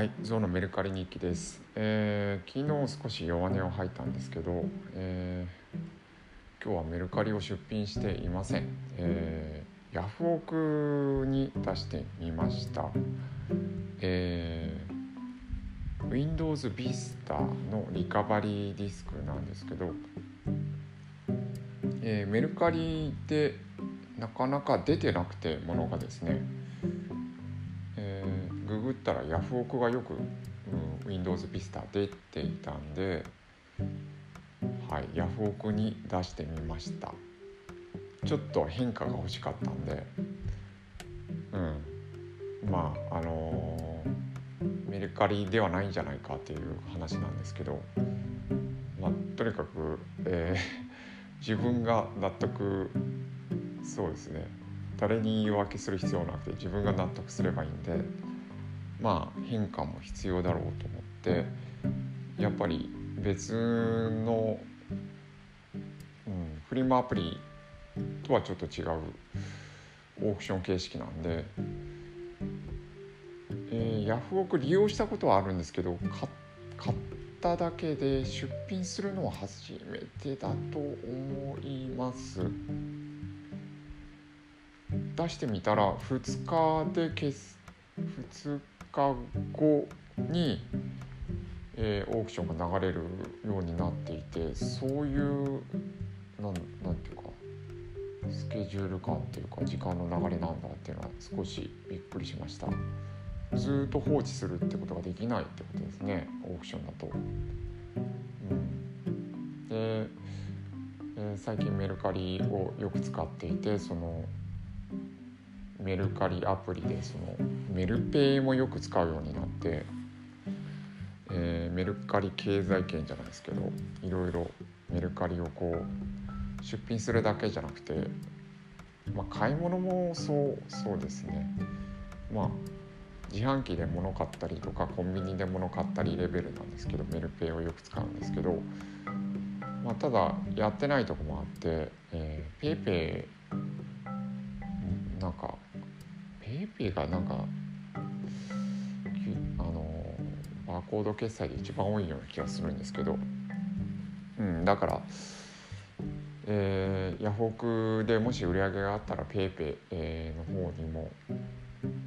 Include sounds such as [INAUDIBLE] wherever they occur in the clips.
はい、ゾウのメルカリ日記です、えー昨日少し弱音を吐いたんですけど、えー今日はメルカリを出品していません、えーヤフオクに出してみました、えー Windows Vista のリカバリーディスクなんですけど、えーメルカリでなかなか出てなくてものがですね。ググったらヤフオクがよく、うん、Windows Vista 出ていたんで、はい、ヤフオクに出してみました。ちょっと変化が欲しかったんでうんまああのーメルカリではないんじゃないかっていう話なんですけど、まあ、とにかく、えー [LAUGHS] 自分が納得そうですね誰に言い訳する必要なくて自分が納得すればいいんでまあ変化も必要だろうと思ってやっぱり別の、うん、フリマアプリとはちょっと違うオークション形式なんで、えーヤフオク利用したことはあるんですけど買っただけで出品するのは初めてだと思います。出してみたら2日で消す2日後に、えーオークションが流れるようになっていてそういうなんなんていうかスケジュール感っていうか時間の流れなんだっていうのは少しびっくりしましたずっと放置するってことができないってことですねオークションだと。うん、で、えー最近メルカリをよく使っていてそのメルカリアプリでそのメルペイもよく使うようになって、えーメルカリ経済圏じゃないですけどいろいろメルカリをこう出品するだけじゃなくて、まあ、買い物もそうそうですね。まあ自販機で物買ったりとかコンビニで物買ったりレベルなんですけどメルペイをよく使うんですけど、まあ、ただやってないとこもあって、えー、 PayPay、PayPay がなんかあのバーコード決済で一番多いような気がするんですけど、うん、だから、えーヤフオクでもし売り上げがあったら PayPay、えーの方にも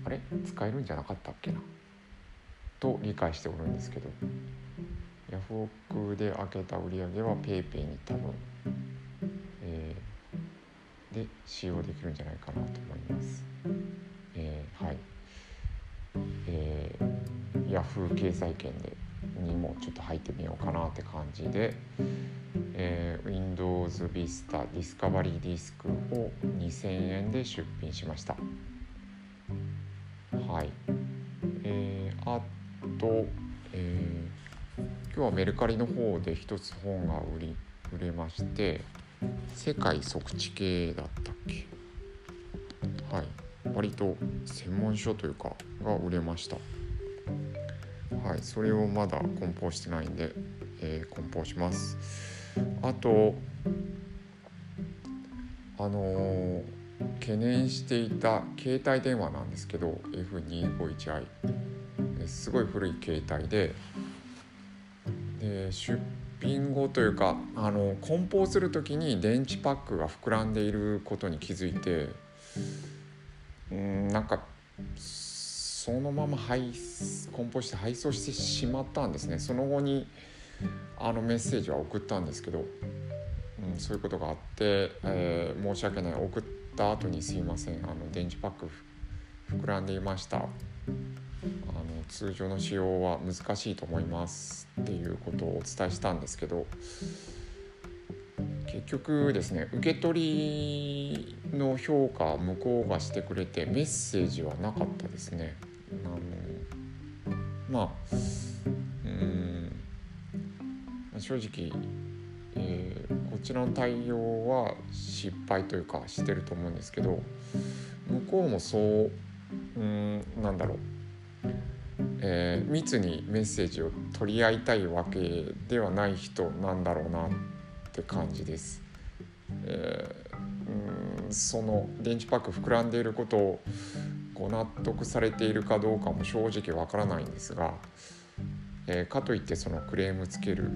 あれ？使えるんじゃなかったっけな？と理解しておるんですけど。ヤフオクで開けた売り上げは PayPay に多分、えーで使用できるんじゃないかなと思います。はい、えー、ヤフー経済圏でにもちょっと入ってみようかなって感じで、えー Windows Vista Discovery ディスクを2000円で出品しました。はい。えーあと、えー今日はメルカリの方で一つ本が売り売れまして「世界即地系」だったっけ？はい割と専門書というかが売れました。はいそれをまだ梱包してないんで、えー梱包します。あとあのー懸念していた携帯電話なんですけど F251i えすごい古い携帯でで出品後というかあの梱包する時に電池パックが膨らんでいることに気づいてうんなんかそのまま配梱包して配送してしまったんですね。その後にあのメッセージは送ったんですけど、うん、そういうことがあって、えー申し訳ない。送った後にすいません。あの電池パック膨らんでいました。あの通常の使用は難しいと思いますっていうことをお伝えしたんですけど結局ですね受け取りの評価は向こうがしてくれてメッセージはなかったですね。あのまあうん正直、えーこちらの対応は失敗というかしてると思うんですけど向こうもそううんなんだろうえー密にメッセージを取り合いたいわけではない人なんだろうなっって感じです。えーその電池パック膨らんでいることをご納得されているかどうかも正直わからないんですが、えー、かといってそのクレームつける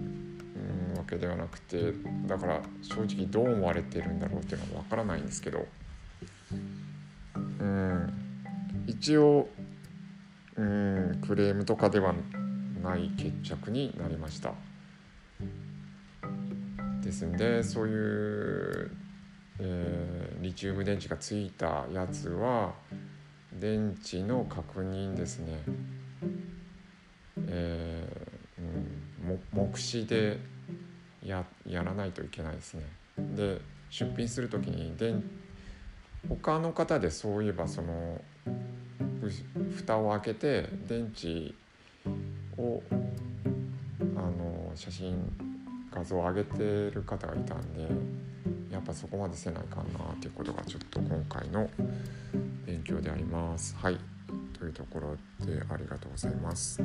わけではなくてだから正直どう思われてるんだろうっていうのはわからないんですけどうん一応うんクレームとかではない決着になりました。ですん。でそういう、えー、リチウム電池がついたやつは電池の確認ですね、えー、うん、目視でややらないといけないですね。で出品する時に電他の方でそういえばその蓋を開けて電池をあの写真画像を上げてる方がいたんでやっぱそこまでせないかなっていうことがちょっと今回の勉強であります。はいというところでありがとうございます。